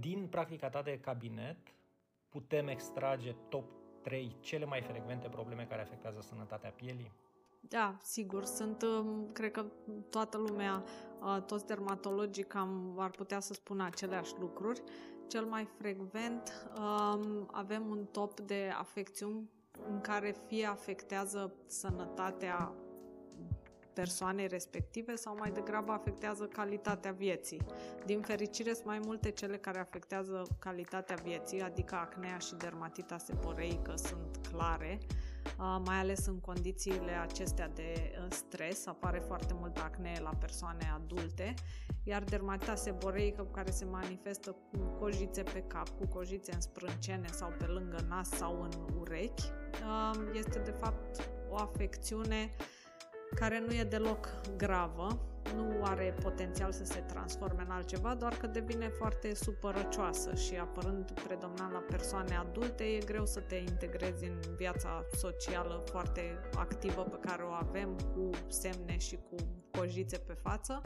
Din practica ta de cabinet putem extrage top 3 cele mai frecvente probleme care afectează sănătatea pielii? Da, sigur, sunt, um, cred că toată lumea, uh, toți dermatologii cam ar putea să spună aceleași lucruri. Cel mai frecvent um, avem un top de afecțiuni în care fie afectează sănătatea persoanei respective sau mai degrabă afectează calitatea vieții. Din fericire sunt mai multe cele care afectează calitatea vieții, adică acnea și dermatita seboreică sunt clare, mai ales în condițiile acestea de stres, apare foarte mult acne la persoane adulte, iar dermatita seboreică care se manifestă cu cojițe pe cap, cu cojițe în sprâncene sau pe lângă nas sau în urechi, este de fapt o afecțiune care nu e deloc gravă, nu are potențial să se transforme în altceva, doar că devine foarte supărăcioasă și apărând predominant la persoane adulte, e greu să te integrezi în viața socială foarte activă pe care o avem, cu semne și cu cojițe pe față.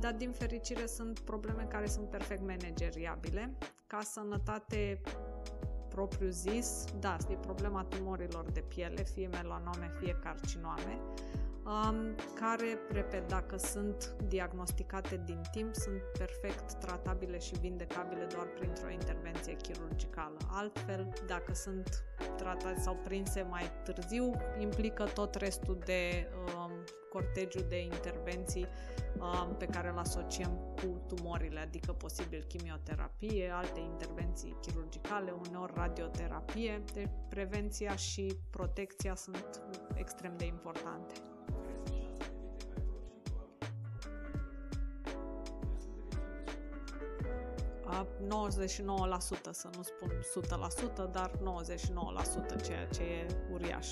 Dar din fericire sunt probleme care sunt perfect manageriabile. Ca sănătate propriu zis, da, e problema tumorilor de piele, fie melanome, fie carcinome um, care, repet, dacă sunt diagnosticate din timp, sunt perfect tratabile și vindecabile doar printr-o intervenție chirurgicală. Altfel, dacă sunt tratate sau prinse mai târziu, implică tot restul de um, cortegiu de intervenții um, pe care îl asociem cu tumorile, adică posibil chimioterapie, alte intervenții chirurgicale, uneori radioterapie. Deci prevenția și protecția sunt extrem de importante. 99%, să nu spun 100%, dar 99% ceea ce e uriaș.